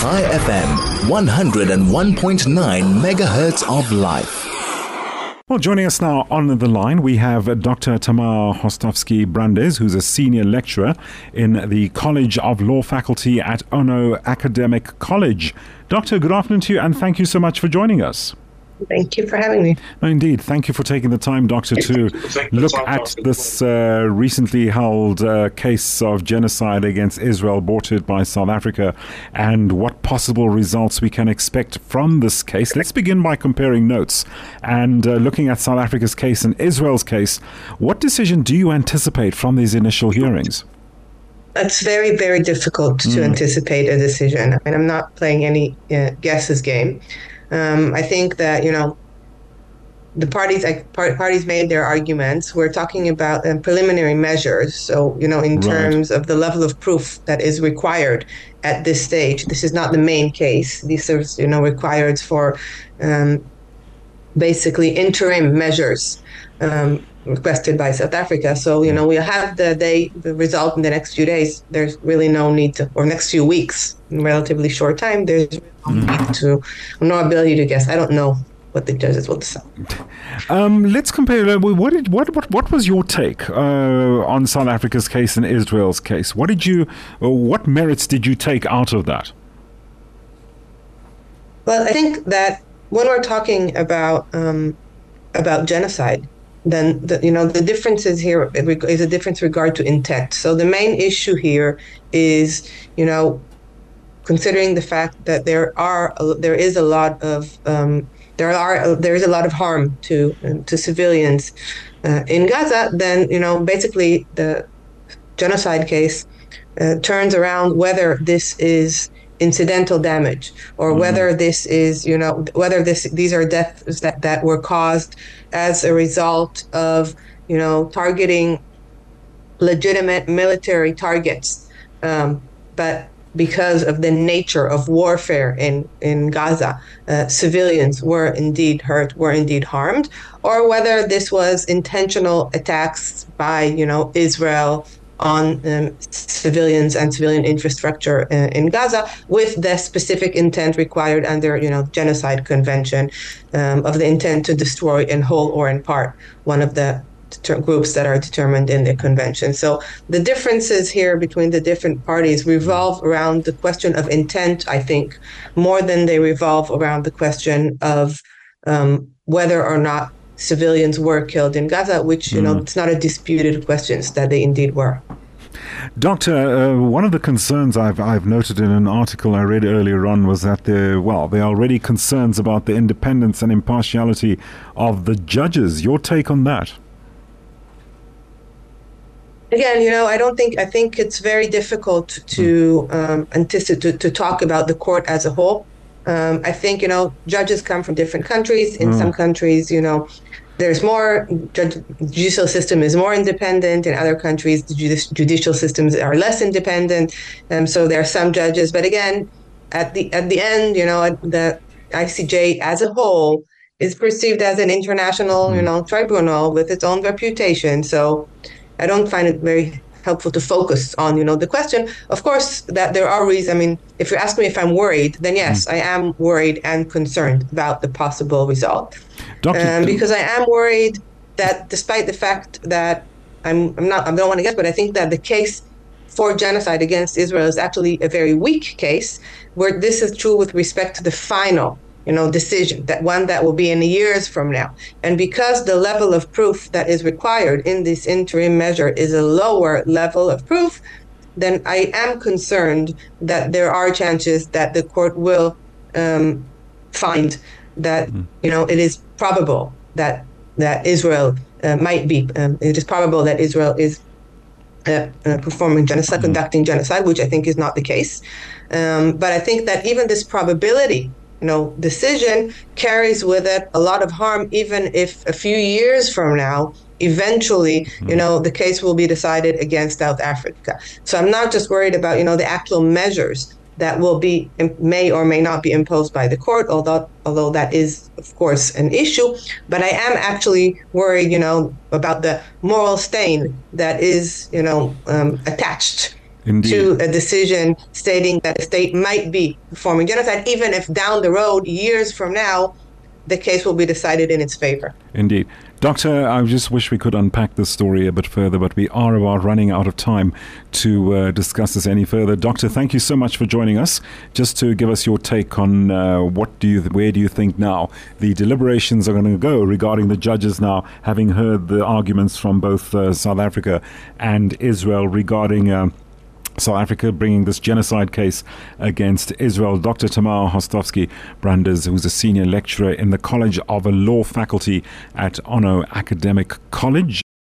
Chai FM, 101.9 megahertz of life. Well, joining us now on the line, we have uh, Dr. Tamar Hostovsky Brandes, who's a senior lecturer in the College of Law faculty at Ono Academic College. Doctor, good afternoon to you, and thank you so much for joining us. Thank you for having me. indeed. Thank you for taking the time, Doctor, to look at this uh, recently held uh, case of genocide against Israel brought by South Africa and what possible results we can expect from this case. Let's begin by comparing notes and uh, looking at South Africa's case and Israel's case. What decision do you anticipate from these initial hearings? It's very, very difficult to mm. anticipate a decision. I mean, I'm not playing any uh, guesses game. Um, I think that you know the parties parties made their arguments. We're talking about um, preliminary measures. So you know, in right. terms of the level of proof that is required at this stage, this is not the main case. These are you know required for um, basically interim measures. Um, requested by South Africa. So, you know, we'll have the day, the result in the next few days. There's really no need to, or next few weeks, in relatively short time, there's mm. to no ability to guess. I don't know what the judges will decide. Um, let's compare. Uh, what did what what what was your take uh, on South Africa's case and Israel's case? What did you? What merits did you take out of that? Well, I think that when we're talking about um, about genocide, then the, you know the differences here is a difference regard to intent. So the main issue here is you know considering the fact that there are there is a lot of um, there are there is a lot of harm to to civilians uh, in Gaza, then you know basically the genocide case uh, turns around whether this is incidental damage or mm whether this is you know whether this these are deaths that, that were caused as a result of you know targeting legitimate military targets. Um, but because of the nature of warfare in, in Gaza, uh, civilians were indeed hurt, were indeed harmed, or whether this was intentional attacks by, you know, Israel on um, civilians and civilian infrastructure uh, in Gaza with the specific intent required under, you know, genocide convention um, of the intent to destroy in whole or in part one of the groups that are determined in the convention. So the differences here between the different parties revolve around the question of intent, I think, more than they revolve around the question of um, whether or not civilians were killed in Gaza, which, you mm. know, it's not a disputed question that they indeed were. Doctor, uh, one of the concerns I've, I've noted in an article I read earlier on was that there, well, there are already concerns about the independence and impartiality of the judges. Your take on that? again, you know, I don't think I think it's very difficult to um, anticipate to, to talk about the court as a whole. Um, I think you know judges come from different countries. In mm. some countries, you know, there's more judge, judicial system is more independent. In other countries, the judici- judicial systems are less independent. Um, so there are some judges, but again, at the at the end, you know, the ICJ as a whole is perceived as an international, you mm. know, tribunal with its own reputation. So I don't find it very helpful to focus on you know the question of course that there are reasons i mean if you ask me if i'm worried then yes mm. i am worried and concerned about the possible result um, because i am worried that despite the fact that i'm, I'm not i don't want to guess but i think that the case for genocide against israel is actually a very weak case where this is true with respect to the final you know, decision, that one that will be in years from now. And because the level of proof that is required in this interim measure is a lower level of proof, then I am concerned that there are chances that the court will um, find that, mm-hmm. you know, it is probable that that Israel uh, might be, um, it is probable that Israel is uh, uh, performing genocide, mm-hmm. conducting genocide, which I think is not the case. Um, but I think that even this probability you know decision carries with it a lot of harm even if a few years from now eventually you know the case will be decided against south africa. So i'm not just worried about you know the actual measures that will be may or may not be imposed by the court although although that is of course an issue. But i am actually worried you know about the moral stain that is you know um, attached Indeed. to a decision stating that a state might be performing genocide, even if down the road, years from now, the case will be decided in its favor. Indeed. Doctor, I just wish we could unpack this story a bit further, but we are about running out of time to uh, discuss this any further. Doctor, thank you so much for joining us. Just to give us your take on uh, what do you, where do you think now the deliberations are going to go regarding the judges now, having heard the arguments from both uh, South Africa and Israel regarding. South Africa bringing this genocide case against Israel. Dr. Tamar Hostovsky Brandes, who's a senior lecturer in the College of a Law faculty at Ono Academic College.